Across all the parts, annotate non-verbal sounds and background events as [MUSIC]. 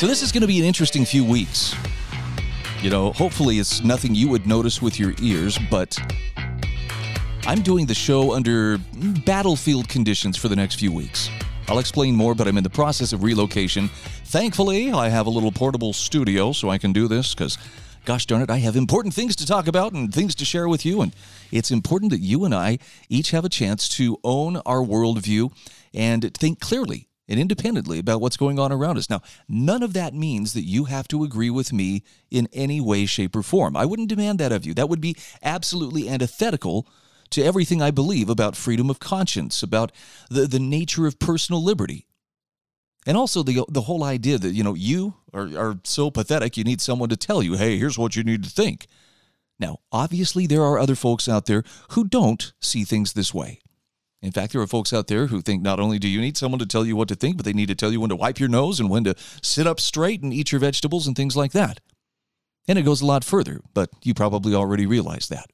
So, this is going to be an interesting few weeks. You know, hopefully, it's nothing you would notice with your ears, but I'm doing the show under battlefield conditions for the next few weeks. I'll explain more, but I'm in the process of relocation. Thankfully, I have a little portable studio so I can do this because, gosh darn it, I have important things to talk about and things to share with you. And it's important that you and I each have a chance to own our worldview and think clearly and independently about what's going on around us. Now, none of that means that you have to agree with me in any way, shape, or form. I wouldn't demand that of you. That would be absolutely antithetical to everything I believe about freedom of conscience, about the, the nature of personal liberty. And also the the whole idea that, you know, you are, are so pathetic you need someone to tell you, hey, here's what you need to think. Now, obviously there are other folks out there who don't see things this way. In fact, there are folks out there who think not only do you need someone to tell you what to think, but they need to tell you when to wipe your nose and when to sit up straight and eat your vegetables and things like that. And it goes a lot further, but you probably already realize that.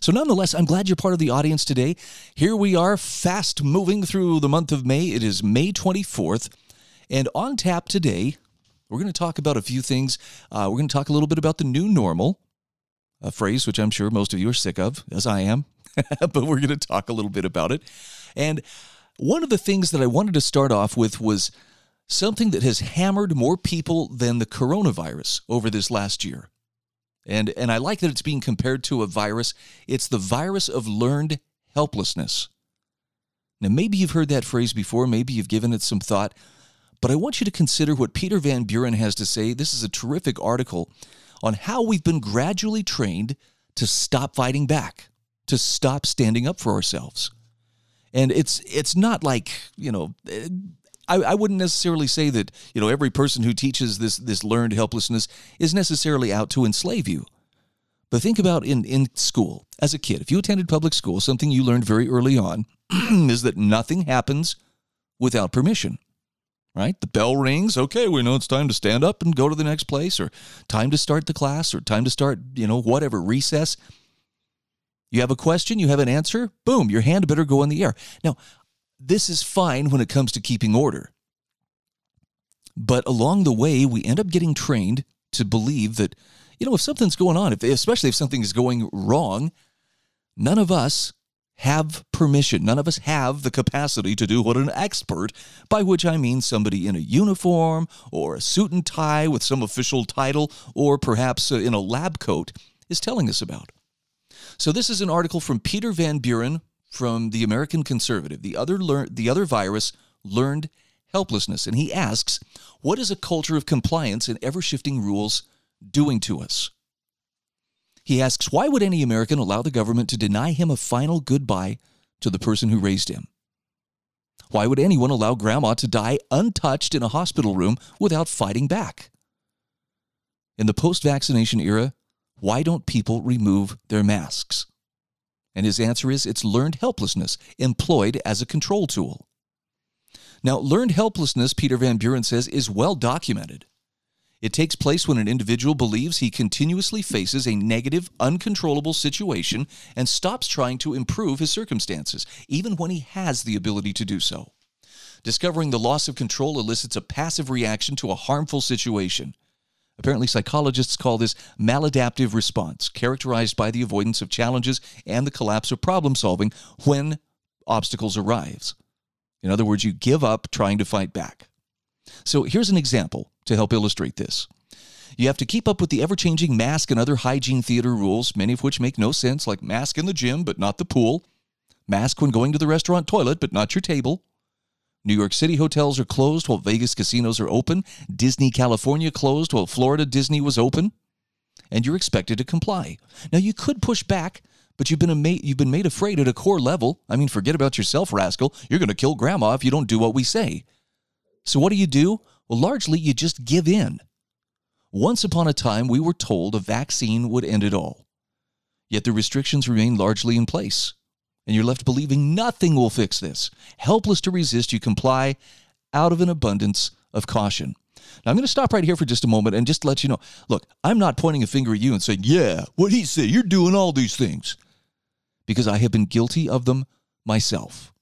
So, nonetheless, I'm glad you're part of the audience today. Here we are, fast moving through the month of May. It is May 24th. And on tap today, we're going to talk about a few things. Uh, we're going to talk a little bit about the new normal, a phrase which I'm sure most of you are sick of, as I am, [LAUGHS] but we're going to talk a little bit about it. And one of the things that I wanted to start off with was something that has hammered more people than the coronavirus over this last year. And, and I like that it's being compared to a virus. It's the virus of learned helplessness. Now, maybe you've heard that phrase before, maybe you've given it some thought, but I want you to consider what Peter Van Buren has to say. This is a terrific article on how we've been gradually trained to stop fighting back, to stop standing up for ourselves. And it's it's not like, you know, I, I wouldn't necessarily say that you know every person who teaches this this learned helplessness is necessarily out to enslave you. But think about in, in school as a kid. If you attended public school, something you learned very early on [CLEARS THROAT] is that nothing happens without permission. Right? The bell rings. Okay, we know it's time to stand up and go to the next place, or time to start the class, or time to start, you know, whatever, recess. You have a question, you have an answer, boom, your hand better go in the air. Now, this is fine when it comes to keeping order. But along the way, we end up getting trained to believe that, you know, if something's going on, if, especially if something is going wrong, none of us have permission. None of us have the capacity to do what an expert, by which I mean somebody in a uniform or a suit and tie with some official title or perhaps uh, in a lab coat, is telling us about. So, this is an article from Peter Van Buren from the American Conservative, the other lear- the other virus learned helplessness, and he asks, "What is a culture of compliance and ever-shifting rules doing to us?" He asks, "Why would any American allow the government to deny him a final goodbye to the person who raised him?" Why would anyone allow grandma to die untouched in a hospital room without fighting back? In the post vaccination era, why don't people remove their masks? And his answer is it's learned helplessness employed as a control tool. Now, learned helplessness, Peter Van Buren says, is well documented. It takes place when an individual believes he continuously faces a negative, uncontrollable situation and stops trying to improve his circumstances, even when he has the ability to do so. Discovering the loss of control elicits a passive reaction to a harmful situation. Apparently, psychologists call this maladaptive response, characterized by the avoidance of challenges and the collapse of problem solving when obstacles arise. In other words, you give up trying to fight back. So here's an example to help illustrate this. You have to keep up with the ever changing mask and other hygiene theater rules, many of which make no sense, like mask in the gym but not the pool, mask when going to the restaurant toilet but not your table, New York City hotels are closed while Vegas casinos are open. Disney California closed while Florida Disney was open. And you're expected to comply. Now, you could push back, but you've been, ama- you've been made afraid at a core level. I mean, forget about yourself, rascal. You're going to kill grandma if you don't do what we say. So, what do you do? Well, largely, you just give in. Once upon a time, we were told a vaccine would end it all. Yet the restrictions remain largely in place, and you're left believing nothing will fix this. Helpless to resist, you comply out of an abundance of caution. Now, I'm going to stop right here for just a moment and just let you know look, I'm not pointing a finger at you and saying, yeah, what he said, you're doing all these things, because I have been guilty of them myself.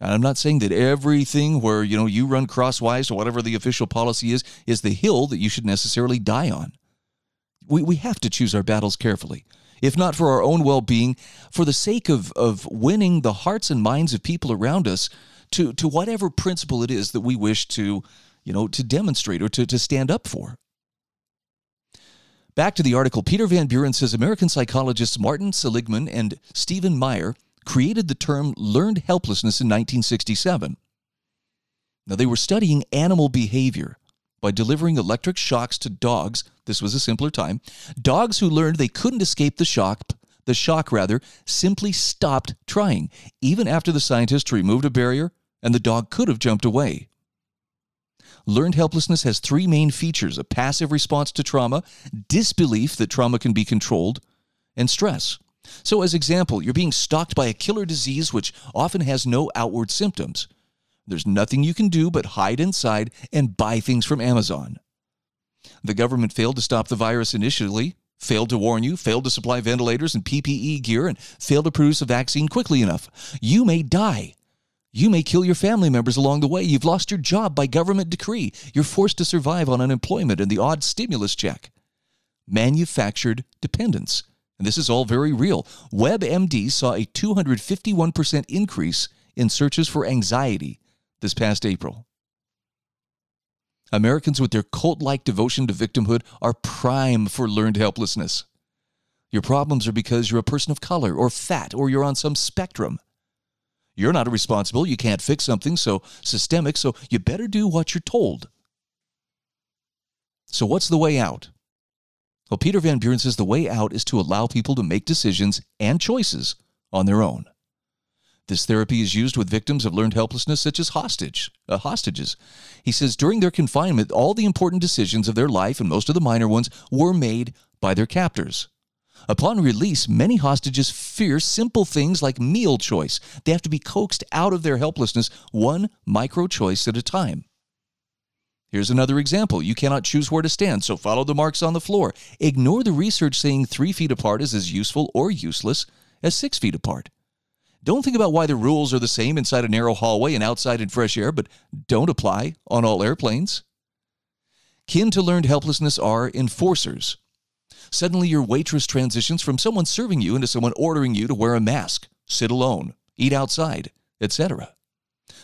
And I'm not saying that everything where, you know, you run crosswise or whatever the official policy is, is the hill that you should necessarily die on. We, we have to choose our battles carefully. If not for our own well being, for the sake of, of winning the hearts and minds of people around us to, to whatever principle it is that we wish to, you know, to demonstrate or to, to stand up for. Back to the article, Peter Van Buren says American psychologists Martin Seligman and Steven Maier created the term learned helplessness in 1967. Now, they were studying animal behavior by delivering electric shocks to dogs. This was a simpler time. Dogs who learned they couldn't escape the shock, the shock rather, simply stopped trying, even after the scientists removed a barrier and the dog could have jumped away. Learned helplessness has three main features a passive response to trauma, disbelief that trauma can be controlled, and stress. So, as example, you're being stalked by a killer disease which often has no outward symptoms. There's nothing you can do but hide inside and buy things from Amazon. The government failed to stop the virus initially, failed to warn you, failed to supply ventilators and PPE gear, and failed to produce a vaccine quickly enough. You may die. You may kill your family members along the way. You've lost your job by government decree. You're forced to survive on unemployment and the odd stimulus check. Manufactured dependence. And this is all very real. WebMD saw a 251% increase in searches for anxiety this past April. Americans with their cult like devotion to victimhood are prime for learned helplessness. Your problems are because you're a person of color or fat or you're on some spectrum. You're not responsible. You can't fix something so systemic, so you better do what you're told. So, what's the way out? Well, Peter Van Buren says the way out is to allow people to make decisions and choices on their own. This therapy is used with victims of learned helplessness, such as hostage, uh, hostages. He says during their confinement, all the important decisions of their life and most of the minor ones were made by their captors. Upon release, many hostages fear simple things like meal choice. They have to be coaxed out of their helplessness one micro choice at a time. Here's another example. You cannot choose where to stand, so follow the marks on the floor. Ignore the research saying three feet apart is as useful or useless as six feet apart. Don't think about why the rules are the same inside a narrow hallway and outside in fresh air, but don't apply on all airplanes. Kin to learned helplessness are enforcers. Suddenly, your waitress transitions from someone serving you into someone ordering you to wear a mask, sit alone, eat outside, etc.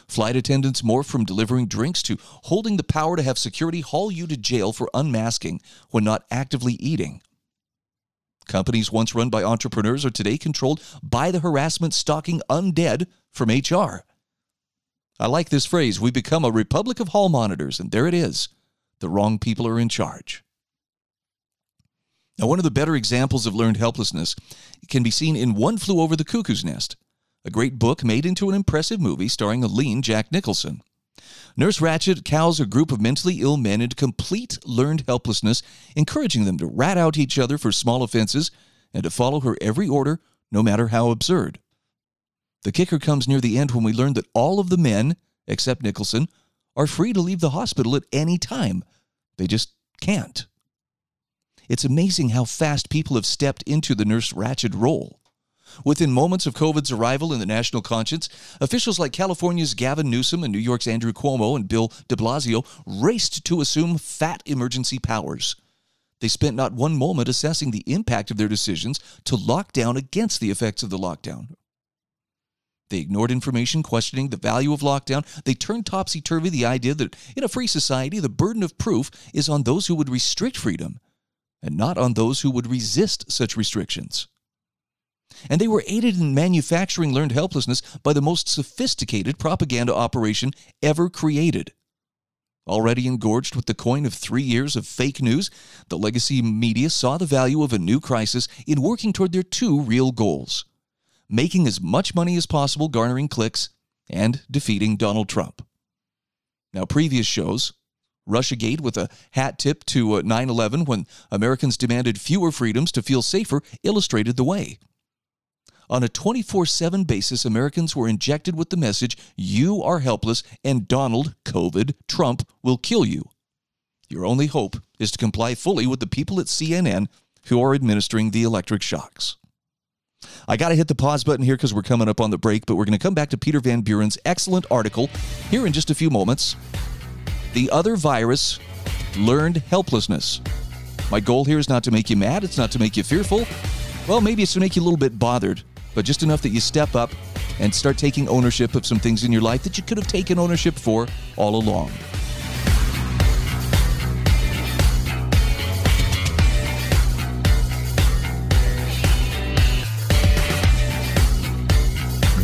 Flight attendants morph from delivering drinks to holding the power to have security haul you to jail for unmasking when not actively eating. Companies once run by entrepreneurs are today controlled by the harassment stalking undead from HR. I like this phrase we become a republic of hall monitors, and there it is. The wrong people are in charge. Now, one of the better examples of learned helplessness can be seen in One Flew Over the Cuckoo's Nest a great book made into an impressive movie starring a lean Jack Nicholson. Nurse Ratched cows a group of mentally ill men into complete learned helplessness, encouraging them to rat out each other for small offenses and to follow her every order, no matter how absurd. The kicker comes near the end when we learn that all of the men, except Nicholson, are free to leave the hospital at any time. They just can't. It's amazing how fast people have stepped into the Nurse Ratched role. Within moments of COVID's arrival in the national conscience, officials like California's Gavin Newsom and New York's Andrew Cuomo and Bill de Blasio raced to assume fat emergency powers. They spent not one moment assessing the impact of their decisions to lock down against the effects of the lockdown. They ignored information questioning the value of lockdown. They turned topsy turvy the idea that in a free society, the burden of proof is on those who would restrict freedom and not on those who would resist such restrictions and they were aided in manufacturing learned helplessness by the most sophisticated propaganda operation ever created. Already engorged with the coin of three years of fake news, the legacy media saw the value of a new crisis in working toward their two real goals making as much money as possible garnering clicks and defeating Donald Trump. Now, previous shows, Russiagate with a hat tip to uh, 9 11 when Americans demanded fewer freedoms to feel safer illustrated the way. On a 24 7 basis, Americans were injected with the message, You are helpless and Donald, COVID, Trump will kill you. Your only hope is to comply fully with the people at CNN who are administering the electric shocks. I got to hit the pause button here because we're coming up on the break, but we're going to come back to Peter Van Buren's excellent article here in just a few moments. The other virus learned helplessness. My goal here is not to make you mad, it's not to make you fearful. Well, maybe it's to make you a little bit bothered, but just enough that you step up and start taking ownership of some things in your life that you could have taken ownership for all along.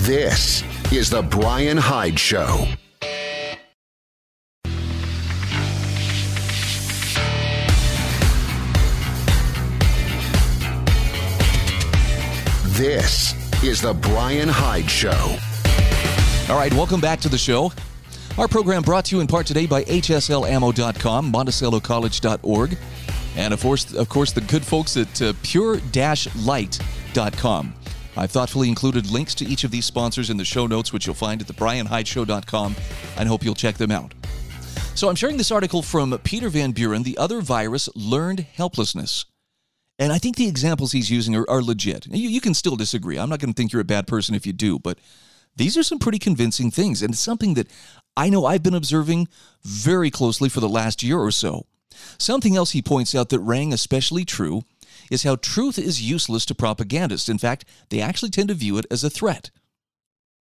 This is The Bryan Hyde Show. This is The Bryan Hyde Show. All right, welcome back to the show. Our program brought to you in part today by HSLAmmo.com, MonticelloCollege.org, and of course, of course, the good folks at uh, Pure-Light.com. I've thoughtfully included links to each of these sponsors in the show notes, which you'll find at thebrianhydeshow.com, and hope you'll check them out. So I'm sharing this article from Peter Van Buren, The Other Virus Learned Helplessness. And I think the examples he's using are, are legit. You, you can still disagree. I'm not going to think you're a bad person if you do, but these are some pretty convincing things. And it's something that I know I've been observing very closely for the last year or so. Something else he points out that rang especially true is how truth is useless to propagandists. In fact, they actually tend to view it as a threat.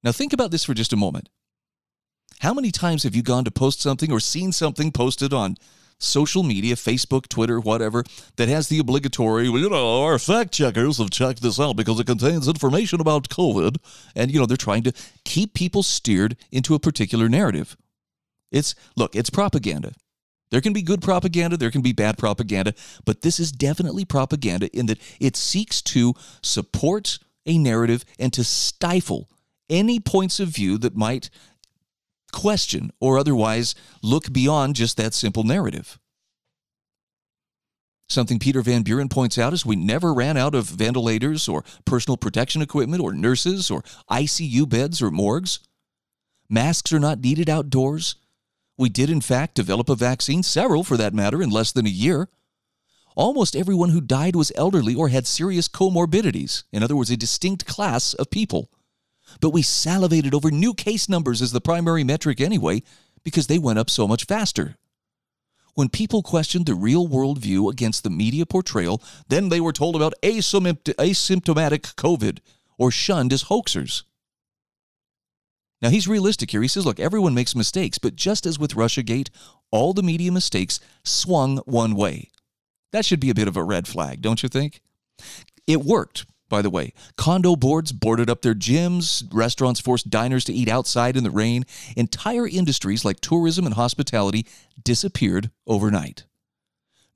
Now, think about this for just a moment. How many times have you gone to post something or seen something posted on social media, Facebook, Twitter, whatever, that has the obligatory, you know, our fact checkers have checked this out because it contains information about COVID. And, you know, they're trying to keep people steered into a particular narrative. It's, look, it's propaganda. There can be good propaganda, there can be bad propaganda, but this is definitely propaganda in that it seeks to support a narrative and to stifle any points of view that might question or otherwise look beyond just that simple narrative. Something Peter Van Buren points out is we never ran out of ventilators or personal protection equipment or nurses or ICU beds or morgues. Masks are not needed outdoors. We did, in fact, develop a vaccine, several for that matter, in less than a year. Almost everyone who died was elderly or had serious comorbidities, in other words, a distinct class of people. But we salivated over new case numbers as the primary metric anyway, because they went up so much faster. When people questioned the real world view against the media portrayal, then they were told about asymptomatic COVID or shunned as hoaxers. Now, he's realistic here. He says, look, everyone makes mistakes, but just as with Russiagate, all the media mistakes swung one way. That should be a bit of a red flag, don't you think? It worked, by the way. Condo boards boarded up their gyms, restaurants forced diners to eat outside in the rain. Entire industries like tourism and hospitality disappeared overnight.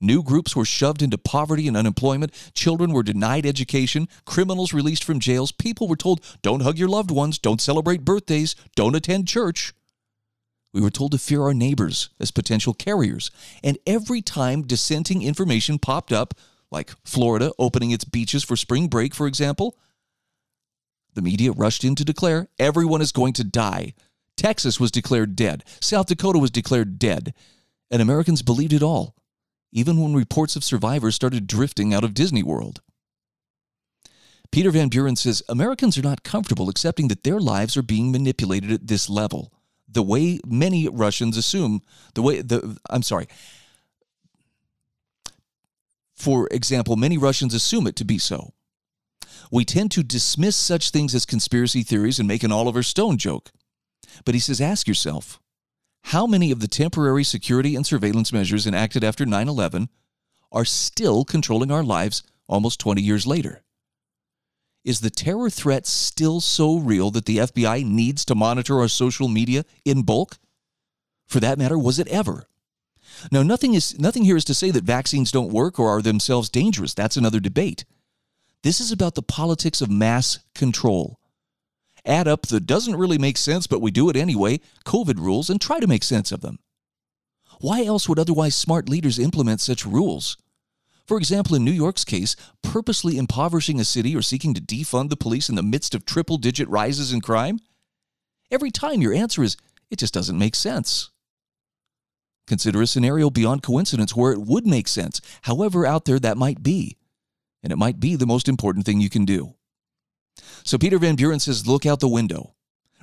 New groups were shoved into poverty and unemployment. Children were denied education. Criminals released from jails. People were told, don't hug your loved ones, don't celebrate birthdays, don't attend church. We were told to fear our neighbors as potential carriers. And every time dissenting information popped up, like Florida opening its beaches for spring break, for example, the media rushed in to declare everyone is going to die. Texas was declared dead. South Dakota was declared dead. And Americans believed it all even when reports of survivors started drifting out of Disney World. Peter Van Buren says Americans are not comfortable accepting that their lives are being manipulated at this level, the way many Russians assume, the way the I'm sorry. For example, many Russians assume it to be so. We tend to dismiss such things as conspiracy theories and make an Oliver Stone joke. But he says, ask yourself, how many of the temporary security and surveillance measures enacted after 9 11 are still controlling our lives almost 20 years later? Is the terror threat still so real that the FBI needs to monitor our social media in bulk? For that matter, was it ever? Now, nothing, is, nothing here is to say that vaccines don't work or are themselves dangerous. That's another debate. This is about the politics of mass control add up the doesn't really make sense, but we do it anyway COVID rules and try to make sense of them. Why else would otherwise smart leaders implement such rules? For example, in New York's case, purposely impoverishing a city or seeking to defund the police in the midst of triple digit rises in crime? Every time your answer is, it just doesn't make sense. Consider a scenario beyond coincidence where it would make sense, however out there that might be. And it might be the most important thing you can do. So Peter Van Buren says, look out the window.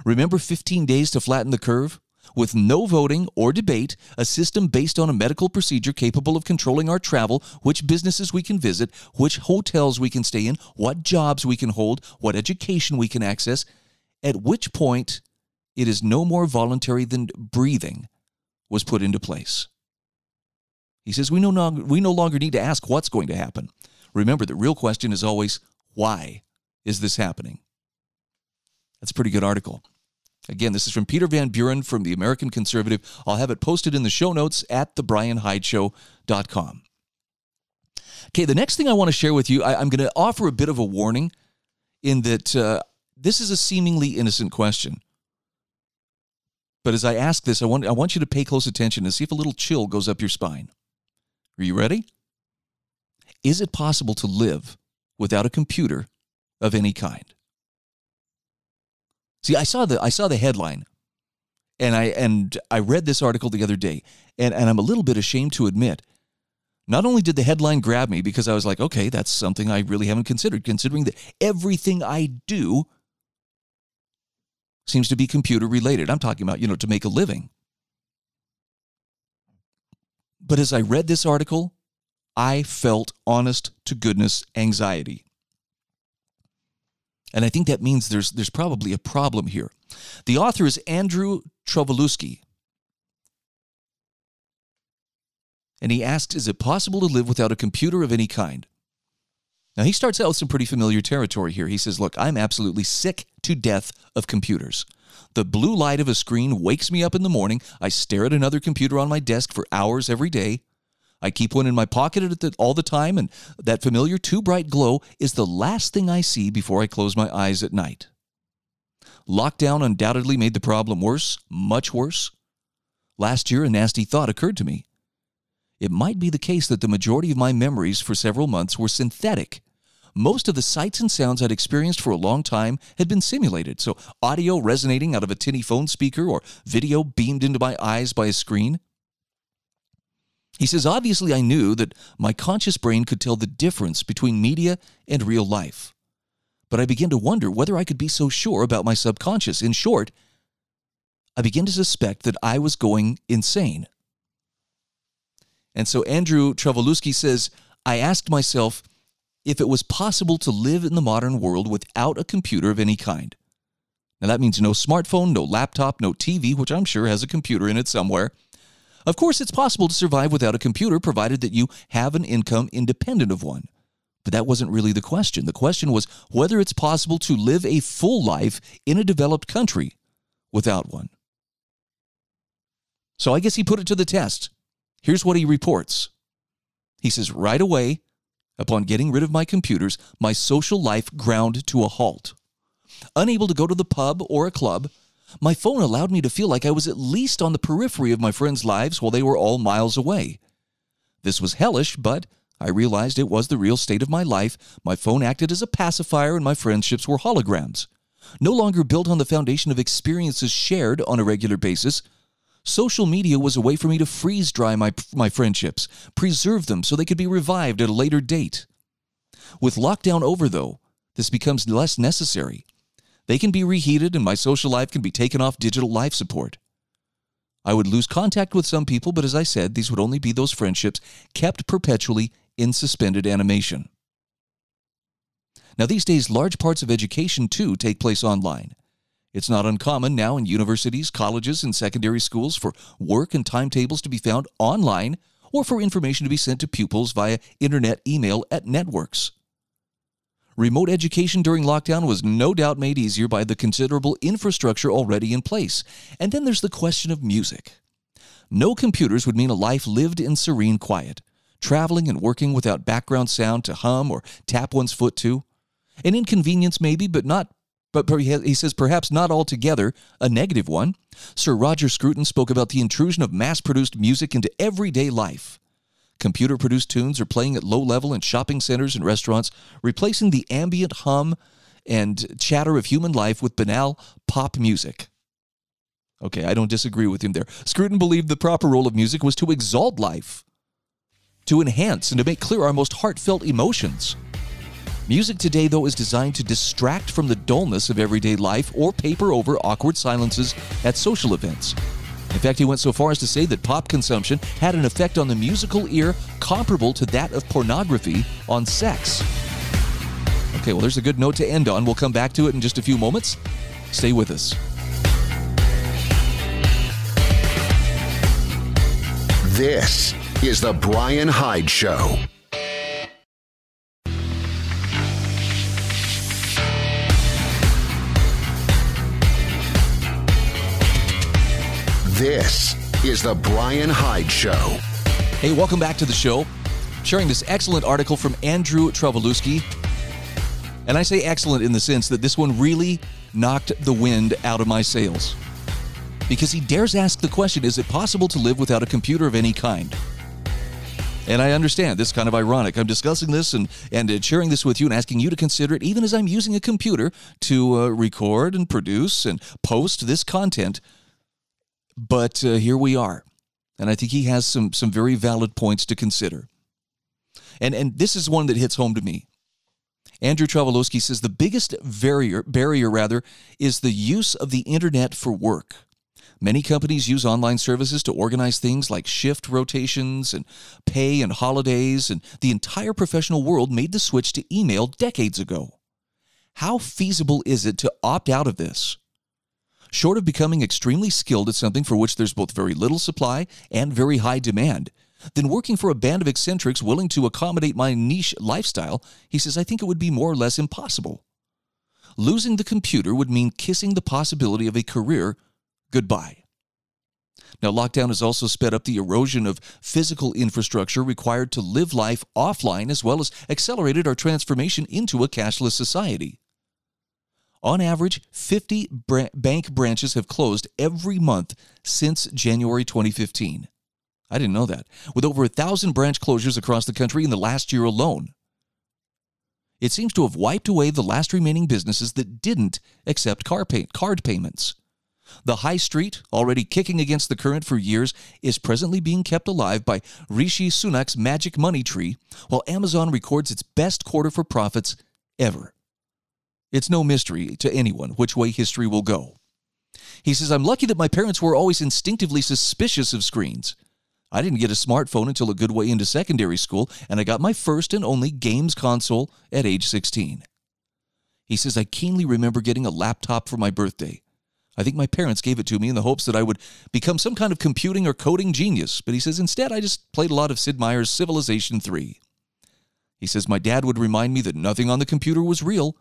Remember 15 days to flatten the curve? With no voting or debate, a system based on a medical procedure capable of controlling our travel, which businesses we can visit, which hotels we can stay in, what jobs we can hold, what education we can access, at which point it is no more voluntary than breathing was put into place. He says we no, longer, we no longer need to ask what's going to happen. Remember, the real question is always why is this happening? That's a pretty good article. Again, this is from Peter Van Buren from the American Conservative. I'll have it posted in the show notes at thebrianhydeshow.com. Okay, the next thing I want to share with you, I, am going to offer a bit of a warning in that uh, this is a seemingly innocent question. But as I ask this, I want, I want you to pay close attention and see if a little chill goes up your spine. Are you ready? Is it possible to live without a computer of any kind? See, I saw the I saw the headline and I and I read this article the other day, and, and I'm a little bit ashamed to admit. Not only did the headline grab me because I was like, okay, that's something I really haven't considered, considering that everything I do seems to be computer related. I'm talking about, you know, to make a living. But as I read this article, I felt honest to goodness anxiety. And I think that means there's, there's probably a problem here. The author is Andrew Trovolusci. And he asks Is it possible to live without a computer of any kind? Now, he starts out with some pretty familiar territory here. He says, Look, I'm absolutely sick to death of computers. The blue light of a screen wakes me up in the morning. I stare at another computer on my desk for hours every day. I keep one in my pocket all the time, and that familiar too bright glow is the last thing I see before I close my eyes at night. Lockdown undoubtedly made the problem worse, much worse. Last year, a nasty thought occurred to me. It might be the case that the majority of my memories for several months were synthetic most of the sights and sounds I'd experienced for a long time had been simulated. So, audio resonating out of a tinny phone speaker or video beamed into my eyes by a screen. He says, obviously, I knew that my conscious brain could tell the difference between media and real life. But I began to wonder whether I could be so sure about my subconscious. In short, I began to suspect that I was going insane. And so Andrew Trovolusci says, I asked myself, if it was possible to live in the modern world without a computer of any kind. Now, that means no smartphone, no laptop, no TV, which I'm sure has a computer in it somewhere. Of course, it's possible to survive without a computer provided that you have an income independent of one. But that wasn't really the question. The question was whether it's possible to live a full life in a developed country without one. So I guess he put it to the test. Here's what he reports. He says, right away, Upon getting rid of my computers, my social life ground to a halt. Unable to go to the pub or a club, my phone allowed me to feel like I was at least on the periphery of my friends' lives while they were all miles away. This was hellish, but I realized it was the real state of my life. My phone acted as a pacifier, and my friendships were holograms. No longer built on the foundation of experiences shared on a regular basis, Social media was a way for me to freeze dry my, my friendships, preserve them so they could be revived at a later date. With lockdown over, though, this becomes less necessary. They can be reheated and my social life can be taken off digital life support. I would lose contact with some people, but as I said, these would only be those friendships kept perpetually in suspended animation. Now, these days, large parts of education, too, take place online. It's not uncommon now in universities, colleges, and secondary schools for work and timetables to be found online or for information to be sent to pupils via internet email at networks. Remote education during lockdown was no doubt made easier by the considerable infrastructure already in place. And then there's the question of music. No computers would mean a life lived in serene quiet, traveling and working without background sound to hum or tap one's foot to. An inconvenience, maybe, but not but he says perhaps not altogether a negative one. Sir Roger Scruton spoke about the intrusion of mass produced music into everyday life. Computer produced tunes are playing at low level in shopping centers and restaurants, replacing the ambient hum and chatter of human life with banal pop music. Okay, I don't disagree with him there. Scruton believed the proper role of music was to exalt life, to enhance and to make clear our most heartfelt emotions. Music today, though, is designed to distract from the dullness of everyday life or paper over awkward silences at social events. In fact, he went so far as to say that pop consumption had an effect on the musical ear comparable to that of pornography on sex. Okay, well, there's a good note to end on. We'll come back to it in just a few moments. Stay with us. This is The Bryan Hyde Show. This is The Bryan Hyde Show. Hey, welcome back to the show. Sharing this excellent article from Andrew Trovolusci. And I say excellent in the sense that this one really knocked the wind out of my sails. Because he dares ask the question is it possible to live without a computer of any kind? And I understand this kind of ironic. I'm discussing this and, and uh, sharing this with you and asking you to consider it, even as I'm using a computer to uh, record and produce and post this content but uh, here we are. And I think he has some, some very valid points to consider. And, and this is one that hits home to me. Andrew Trovolusci says the biggest barrier, barrier rather, is the use of the internet for work. Many companies use online services to organize things like shift rotations and pay and holidays, and the entire professional world made the switch to email decades ago. How feasible is it to opt out of this? Short of becoming extremely skilled at something for which there's both very little supply and very high demand, then working for a band of eccentrics willing to accommodate my niche lifestyle, he says, I think it would be more or less impossible. Losing the computer would mean kissing the possibility of a career goodbye. Now, lockdown has also sped up the erosion of physical infrastructure required to live life offline, as well as accelerated our transformation into a cashless society. On average, 50 bra- bank branches have closed every month since January 2015. I didn't know that. With over a thousand branch closures across the country in the last year alone. It seems to have wiped away the last remaining businesses that didn't accept car pay- card payments. The high street, already kicking against the current for years, is presently being kept alive by Rishi Sunak's magic money tree, while Amazon records its best quarter for profits ever. It's no mystery to anyone which way history will go. He says, I'm lucky that my parents were always instinctively suspicious of screens. I didn't get a smartphone until a good way into secondary school, and I got my first and only games console at age 16. He says, I keenly remember getting a laptop for my birthday. I think my parents gave it to me in the hopes that I would become some kind of computing or coding genius, but he says instead I just played a lot of Sid Meier's Civilization 3. He says my dad would remind me that nothing on the computer was real,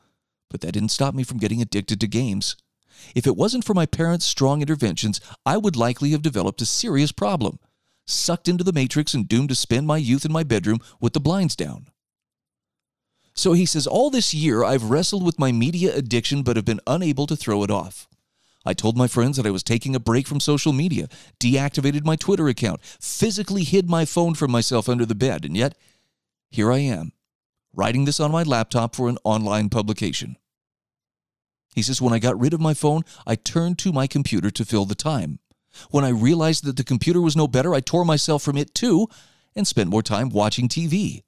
but that didn't stop me from getting addicted to games. If it wasn't for my parents' strong interventions, I would likely have developed a serious problem, sucked into the matrix and doomed to spend my youth in my bedroom with the blinds down. So he says, All this year I've wrestled with my media addiction but have been unable to throw it off. I told my friends that I was taking a break from social media, deactivated my Twitter account, physically hid my phone from myself under the bed, and yet here I am, writing this on my laptop for an online publication. He says, When I got rid of my phone, I turned to my computer to fill the time. When I realized that the computer was no better, I tore myself from it too and spent more time watching TV.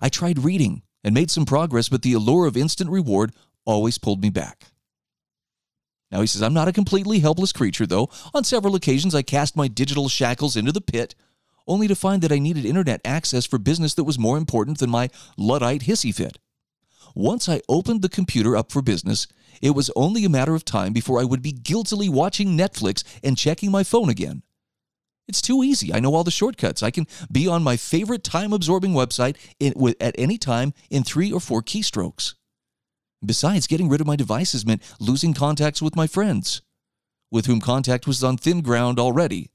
I tried reading and made some progress, but the allure of instant reward always pulled me back. Now he says, I'm not a completely helpless creature, though. On several occasions, I cast my digital shackles into the pit, only to find that I needed internet access for business that was more important than my Luddite hissy fit. Once I opened the computer up for business, it was only a matter of time before I would be guiltily watching Netflix and checking my phone again. It's too easy. I know all the shortcuts. I can be on my favorite time absorbing website at any time in three or four keystrokes. Besides, getting rid of my devices meant losing contacts with my friends, with whom contact was on thin ground already.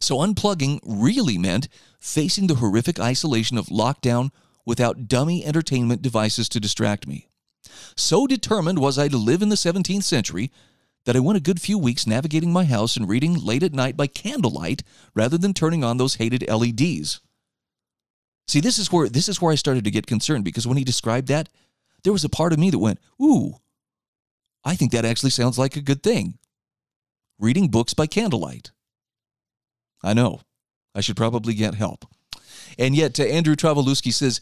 So, unplugging really meant facing the horrific isolation of lockdown without dummy entertainment devices to distract me. So determined was I to live in the 17th century that I went a good few weeks navigating my house and reading late at night by candlelight rather than turning on those hated LEDs. See, this is where this is where I started to get concerned because when he described that, there was a part of me that went, "Ooh, I think that actually sounds like a good thing." Reading books by candlelight. I know. I should probably get help. And yet, uh, Andrew Trovolusci says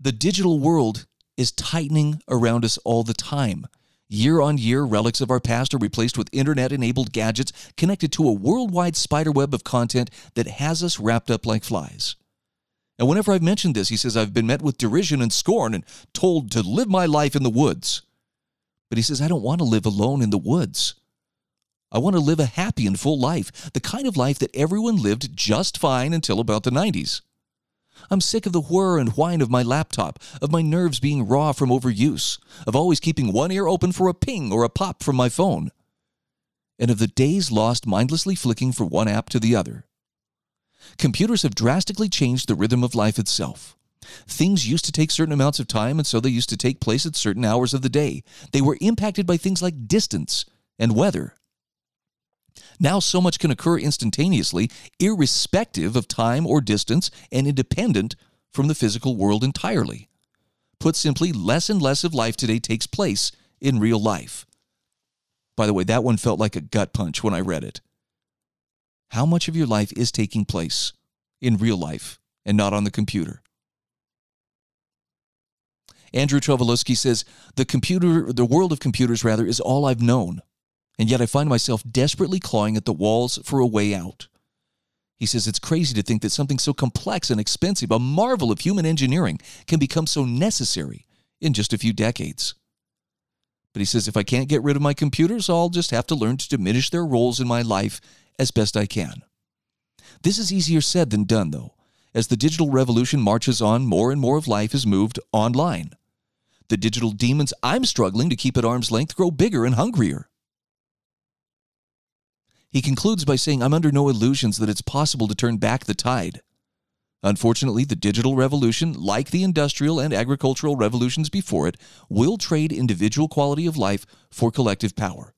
the digital world is tightening around us all the time. Year on year, relics of our past are replaced with internet enabled gadgets connected to a worldwide spiderweb of content that has us wrapped up like flies. And whenever I've mentioned this, he says, I've been met with derision and scorn and told to live my life in the woods. But he says, I don't want to live alone in the woods. I want to live a happy and full life, the kind of life that everyone lived just fine until about the 90s. I'm sick of the whir and whine of my laptop, of my nerves being raw from overuse, of always keeping one ear open for a ping or a pop from my phone, and of the days lost mindlessly flicking from one app to the other. Computers have drastically changed the rhythm of life itself. Things used to take certain amounts of time, and so they used to take place at certain hours of the day. They were impacted by things like distance and weather. Now, so much can occur instantaneously, irrespective of time or distance, and independent from the physical world entirely. Put simply, less and less of life today takes place in real life. By the way, that one felt like a gut punch when I read it. How much of your life is taking place in real life and not on the computer? Andrew Trovolusci says, the computer, the world of computers rather, is all I've known and yet I find myself desperately clawing at the walls for a way out. He says it's crazy to think that something so complex and expensive, a marvel of human engineering, can become so necessary in just a few decades. But he says if I can't get rid of my computers, I'll just have to learn to diminish their roles in my life as best I can. This is easier said than done, though. As the digital revolution marches on, more and more of life is moved online. The digital demons I'm struggling to keep at arm's length grow bigger and hungrier. He concludes by saying, I'm under no illusions that it's possible to turn back the tide. Unfortunately, the digital revolution, like the industrial and agricultural revolutions before it, will trade individual quality of life for collective power.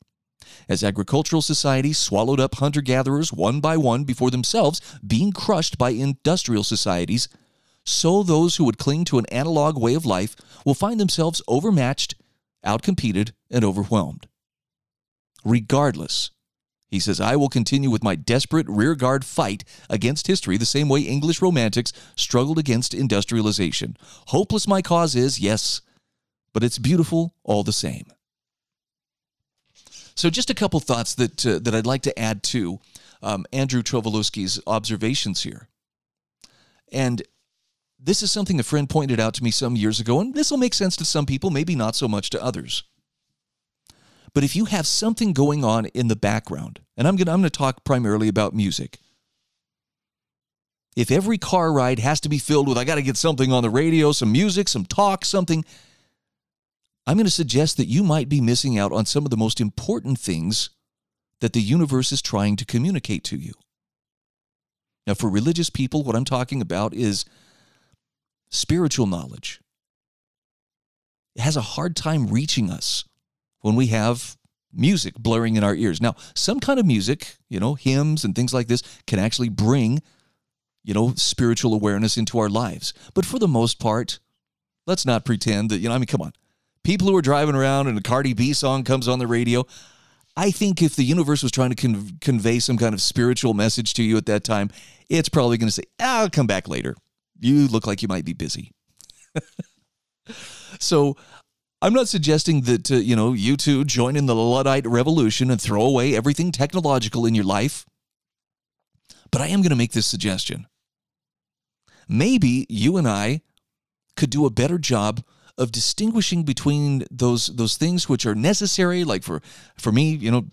As agricultural societies swallowed up hunter gatherers one by one before themselves being crushed by industrial societies, so those who would cling to an analog way of life will find themselves overmatched, outcompeted, and overwhelmed. Regardless he says, I will continue with my desperate rearguard fight against history the same way English romantics struggled against industrialization. Hopeless my cause is, yes, but it's beautiful all the same. So, just a couple thoughts that, uh, that I'd like to add to um, Andrew Trovolusci's observations here. And this is something a friend pointed out to me some years ago, and this will make sense to some people, maybe not so much to others. But if you have something going on in the background, and I'm going to I'm going to talk primarily about music. If every car ride has to be filled with I got to get something on the radio, some music, some talk, something I'm going to suggest that you might be missing out on some of the most important things that the universe is trying to communicate to you. Now, for religious people, what I'm talking about is spiritual knowledge. It has a hard time reaching us when we have music blaring in our ears. Now, some kind of music, you know, hymns and things like this can actually bring, you know, spiritual awareness into our lives. But for the most part, let's not pretend that, you know, I mean, come on. People who are driving around and a Cardi B song comes on the radio, I think if the universe was trying to con- convey some kind of spiritual message to you at that time, it's probably going to say, ah, I'll come back later. You look like you might be busy. [LAUGHS] so I'm not suggesting that, uh, you know, you two join in the Luddite revolution and throw away everything technological in your life. But I am going to make this suggestion. Maybe you and I could do a better job of distinguishing between those those things which are necessary like for for me you know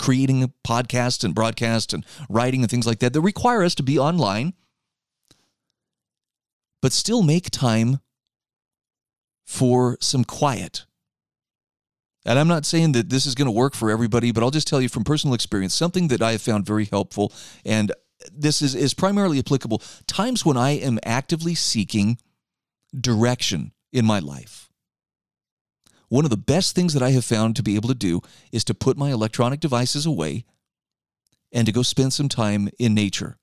creating podcasts and broadcasts and writing and things like that that require us to be online but still make time for some quiet. And I'm not saying that this is going to work for everybody, but I'll just tell you from personal experience something that I have found very helpful. And this is, is primarily applicable times when I am actively seeking direction in my life. one of the best things that I have found to be able to do is to put my electronic devices away and to go spend some time in nature.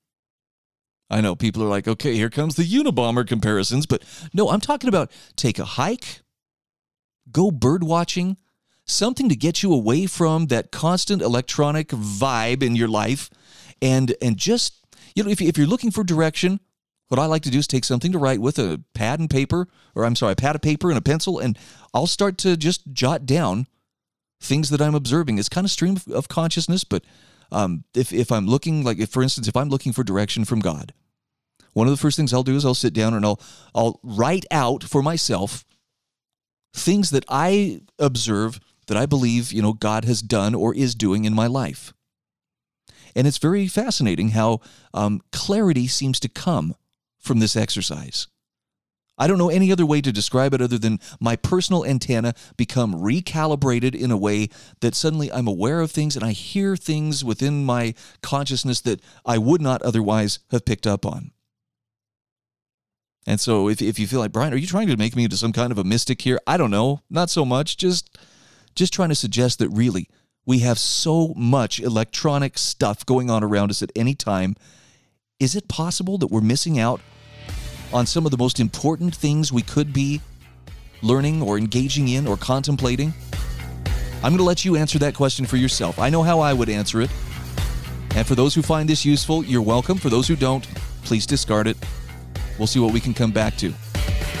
I know people are like, okay, here comes the Unabomber comparisons, but no, I'm talking about take a hike, go bird watching, something to get you away from that constant electronic vibe in your life and and just you know if, if you're looking for direction what I like to do is take something to write with a pad and paper, or I'm sorry, a pad of paper and a pencil, and I'll start to just jot down things that I'm observing. It's kind of stream of consciousness, but um, if, if I'm looking, like if, for instance, if I'm looking for direction from God, one of the first things I'll do is I'll sit down and I'll I'll write out for myself things that I observe that I believe you know God has done or is doing in my life. And it's very fascinating how um, clarity seems to come from this exercise. I don't know any other way to describe it other than my personal antenna become recalibrated in a way that suddenly I'm aware of things and I hear things within my consciousness that I would not otherwise have picked up on. And so if, if you feel like, Bryan, are you trying to make me into some kind of a mystic here? I don't know. Not so much. Just just trying to suggest that really we have so much electronic stuff going on around us at any time. Is it possible that we're missing out on some of the most important things we could be learning or engaging in or contemplating? I'm going to let you answer that question for yourself. I know how I would answer it. And for those who find this useful, you're welcome. For those who don't, please discard it. We'll see what we can come back to.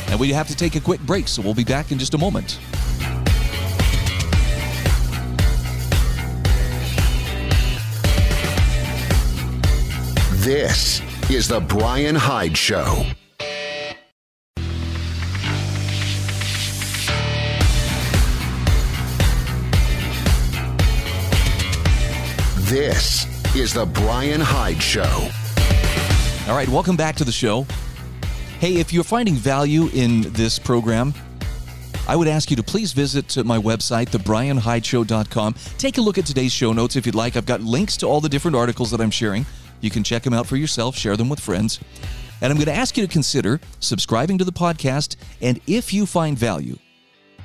And we have to take a quick break, so we'll be back in just a moment. This is The Bryan Hyde Show. This is The Bryan Hyde Show. All right, welcome back to the show. Hey, if you're finding value in this program, I would ask you to please visit my website, thebrianhydeshow.com. Take a look at today's show notes if you'd like. I've got links to all the different articles that I'm sharing. You can check them out for yourself, share them with friends. And I'm going to ask you to consider subscribing to the podcast. And if you find value,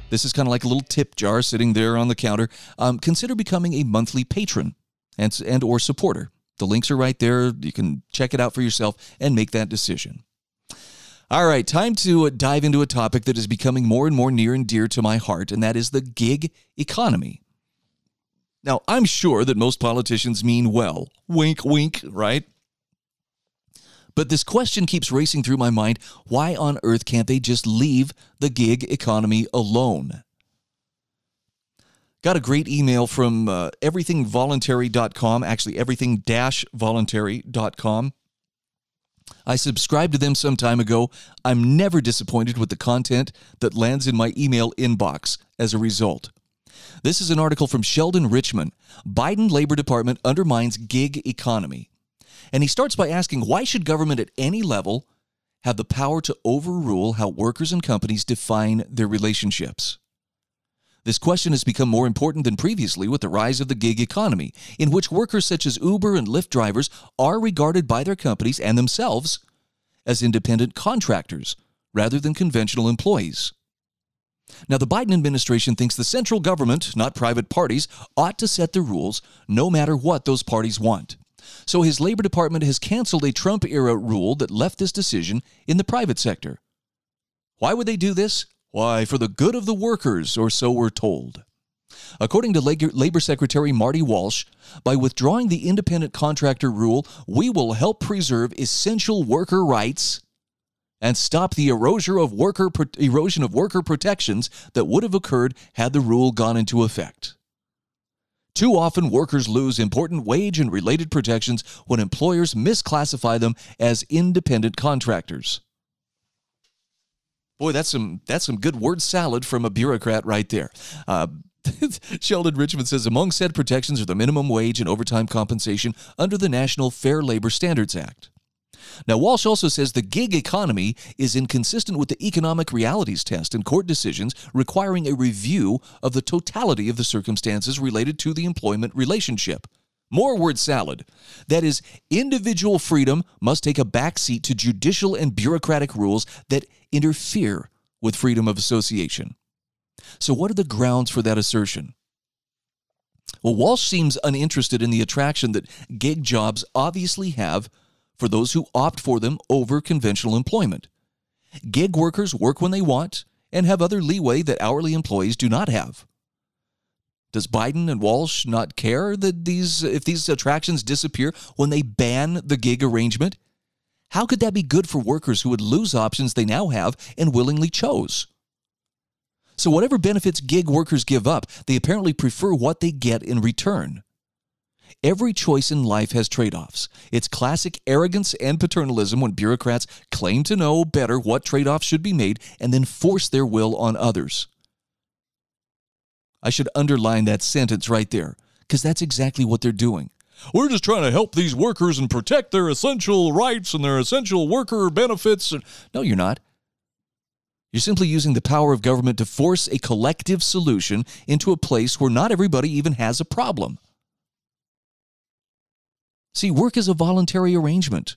this is kind of like a little tip jar sitting there on the counter. Um, consider becoming a monthly patron and, and or supporter. The links are right there. You can check it out for yourself and make that decision. All right, time to dive into a topic that is becoming more and more near and dear to my heart, and that is the gig economy. Now, I'm sure that most politicians mean well. Wink, wink, right? But this question keeps racing through my mind why on earth can't they just leave the gig economy alone? Got a great email from uh, everythingvoluntary.com, actually, everything voluntary.com. I subscribed to them some time ago. I'm never disappointed with the content that lands in my email inbox as a result. This is an article from Sheldon Richman. Biden Labor Department undermines gig economy. And he starts by asking why should government at any level have the power to overrule how workers and companies define their relationships? This question has become more important than previously with the rise of the gig economy, in which workers such as Uber and Lyft drivers are regarded by their companies and themselves as independent contractors rather than conventional employees. Now, the Biden administration thinks the central government, not private parties, ought to set the rules no matter what those parties want. So his Labor Department has canceled a Trump era rule that left this decision in the private sector. Why would they do this? Why, for the good of the workers, or so we're told. According to Labor Secretary Marty Walsh, by withdrawing the independent contractor rule, we will help preserve essential worker rights and stop the erosion of worker erosion of worker protections that would have occurred had the rule gone into effect. Too often workers lose important wage and related protections when employers misclassify them as independent contractors. Boy, that's some that's some good word salad from a bureaucrat right there. Uh, [LAUGHS] Sheldon Richman says among said protections are the minimum wage and overtime compensation under the National Fair Labor Standards Act. Now, Walsh also says the gig economy is inconsistent with the economic realities test and court decisions requiring a review of the totality of the circumstances related to the employment relationship. More word salad. That is, individual freedom must take a backseat to judicial and bureaucratic rules that interfere with freedom of association. So, what are the grounds for that assertion? Well, Walsh seems uninterested in the attraction that gig jobs obviously have for those who opt for them over conventional employment. Gig workers work when they want and have other leeway that hourly employees do not have. Does Biden and Walsh not care that these if these attractions disappear when they ban the gig arrangement? How could that be good for workers who would lose options they now have and willingly chose? So, whatever benefits gig workers give up, they apparently prefer what they get in return. Every choice in life has trade offs. It's classic arrogance and paternalism when bureaucrats claim to know better what trade offs should be made and then force their will on others. I should underline that sentence right there because that's exactly what they're doing. We're just trying to help these workers and protect their essential rights and their essential worker benefits. No, you're not. You're simply using the power of government to force a collective solution into a place where not everybody even has a problem. See, work is a voluntary arrangement.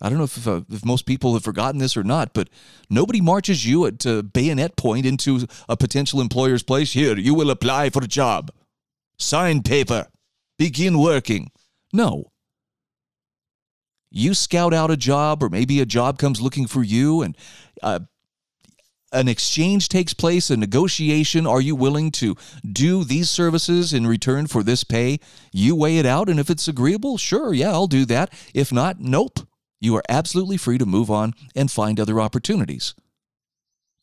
I don't know if, uh, if most people have forgotten this or not, but nobody marches you at uh, bayonet point into a potential employer's place. Here, you will apply for a job. Sign paper. Begin working. No. You scout out a job, or maybe a job comes looking for you, and uh, an exchange takes place, a negotiation. Are you willing to do these services in return for this pay? You weigh it out, and if it's agreeable, sure, yeah, I'll do that. If not, nope. You are absolutely free to move on and find other opportunities.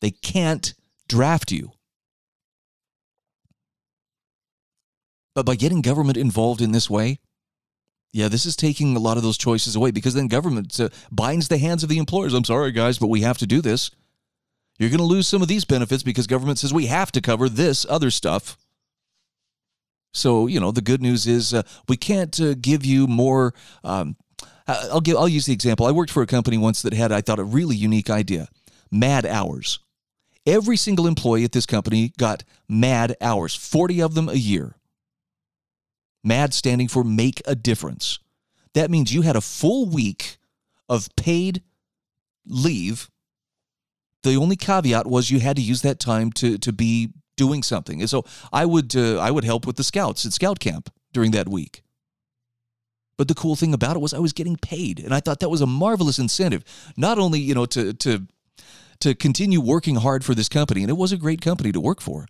They can't draft you. But by getting government involved in this way, yeah, this is taking a lot of those choices away because then government uh, binds the hands of the employers. I'm sorry, guys, but we have to do this. You're going to lose some of these benefits because government says we have to cover this other stuff. So, you know, the good news is uh, we can't uh, give you more. Um, I'll give. I'll use the example. I worked for a company once that had, I thought, a really unique idea: mad hours. Every single employee at this company got mad hours, forty of them a year. MAD standing for make a difference. That means you had a full week of paid leave the only caveat was you had to use that time to to be doing something. And so I would uh, I would help with the scouts at scout camp during that week. But the cool thing about it was I was getting paid, and I thought that was a marvelous incentive. Not only you know to to to continue working hard for this company, and it was a great company to work for,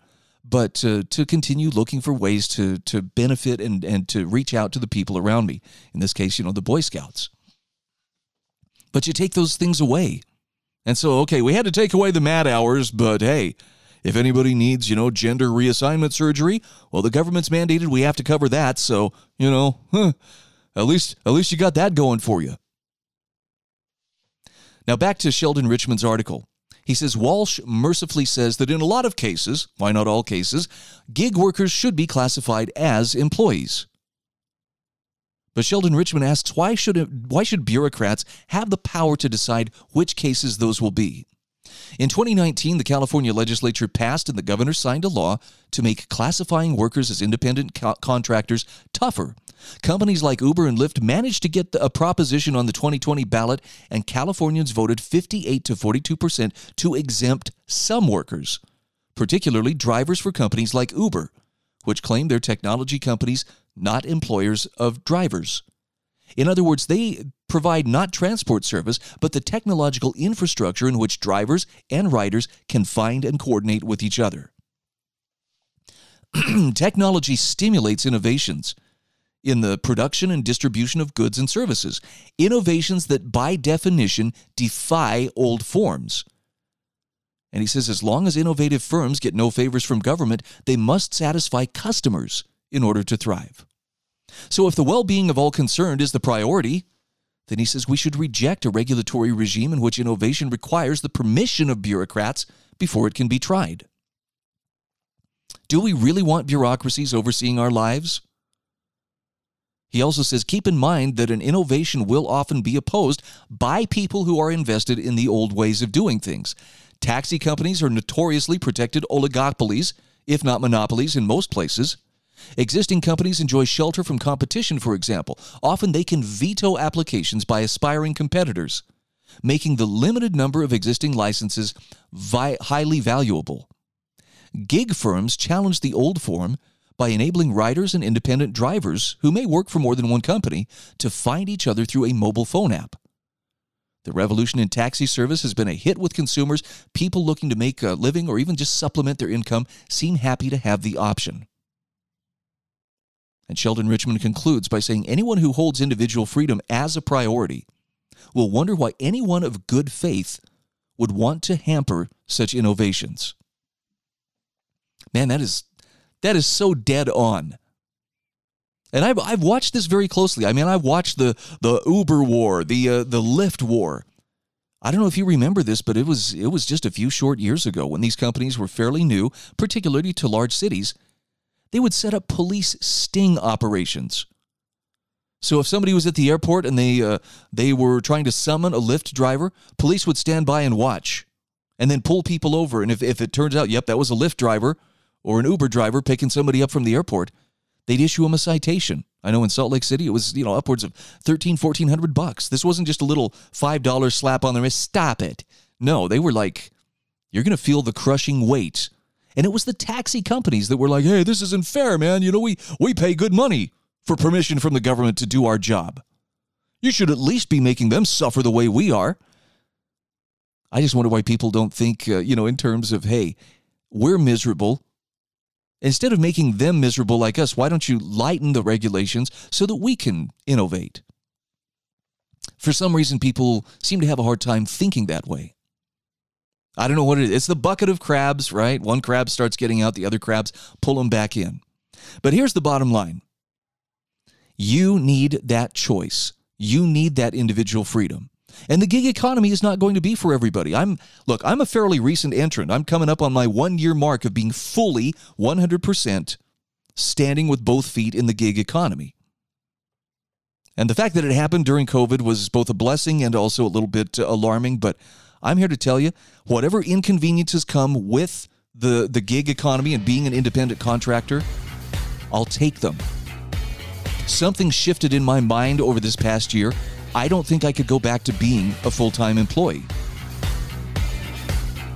but to, to continue looking for ways to to benefit and and to reach out to the people around me. In this case, you know, the Boy Scouts. But you take those things away and so, okay, we had to take away the mad hours, but hey, if anybody needs, you know, gender reassignment surgery, well, the government's mandated we have to cover that. So, you know, huh, at least at least you got that going for you. Now back to Sheldon Richman's article. He says Walsh mercifully says that in a lot of cases, why not all cases, gig workers should be classified as employees. But Sheldon Richman asks why should, it, why should bureaucrats have the power to decide which cases those will be? In 2019, the California legislature passed and the governor signed a law to make classifying workers as independent co- contractors tougher. Companies like Uber and Lyft managed to get a proposition on the 2020 ballot, and Californians voted 58 to 42 percent to exempt some workers, particularly drivers for companies like Uber, which claim they're technology companies not employers of drivers. In other words, they provide not transport service, but the technological infrastructure in which drivers and riders can find and coordinate with each other. [CLEARS THROAT] Technology stimulates innovations in the production and distribution of goods and services, innovations that by definition defy old forms. And he says as long as innovative firms get no favors from government, they must satisfy customers in order to thrive. So, if the well being of all concerned is the priority, then he says we should reject a regulatory regime in which innovation requires the permission of bureaucrats before it can be tried. Do we really want bureaucracies overseeing our lives? He also says keep in mind that an innovation will often be opposed by people who are invested in the old ways of doing things. Taxi companies are notoriously protected oligopolies, if not monopolies, in most places. Existing companies enjoy shelter from competition, for example. Often they can veto applications by aspiring competitors, making the limited number of existing licenses vi- highly valuable. gig firms challenge the old form by enabling riders and independent drivers who may work for more than one company to find each other through a mobile phone app. The revolution in taxi service has been a hit with consumers. People looking to make a living or even just supplement their income seem happy to have the option. And Sheldon Richman concludes by saying anyone who holds individual freedom as a priority will wonder why anyone of good faith would want to hamper such innovations. Man, that is that is so dead on. And I've I've watched this very closely. I mean, I've watched the the Uber war, the uh, the Lyft war. I don't know if you remember this, but it was it was just a few short years ago when these companies were fairly new, particularly to large cities. They would set up police sting operations. So if somebody was at the airport and they uh, they were trying to summon a Lyft driver, police would stand by and watch, and then pull people over. And if if it turns out, yep, that was a Lyft driver or an Uber driver picking somebody up from the airport, they'd issue them a citation. I know in Salt Lake City it was, you know, upwards of 13, 1400 bucks. This wasn't just a little $5 slap on the wrist, stop it. No, they were like, you're going to feel the crushing weight. And it was the taxi companies that were like, hey, this isn't fair, man. You know, we, we pay good money for permission from the government to do our job. You should at least be making them suffer the way we are. I just wonder why people don't think, uh, you know, in terms of, hey, we're miserable. Instead of making them miserable like us, why don't you lighten the regulations so that we can innovate? For some reason, people seem to have a hard time thinking that way. I don't know what it is. It's the bucket of crabs, right? One crab starts getting out, the other crabs pull them back in. But here's the bottom line you need that choice, you need that individual freedom. And the gig economy is not going to be for everybody. I'm look, I'm a fairly recent entrant. I'm coming up on my 1-year mark of being fully 100% standing with both feet in the gig economy. And the fact that it happened during COVID was both a blessing and also a little bit uh, alarming, but I'm here to tell you whatever inconveniences come with the the gig economy and being an independent contractor, I'll take them. Something shifted in my mind over this past year I don't think I could go back to being a full time employee.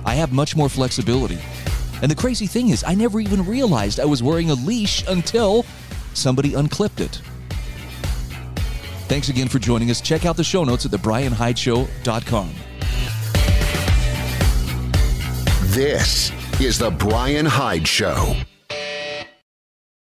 I have much more flexibility. And the crazy thing is, I never even realized I was wearing a leash until somebody unclipped it. Thanks again for joining us. Check out the show notes at thebrianhydeshow.com. This is The Bryan Hyde Show.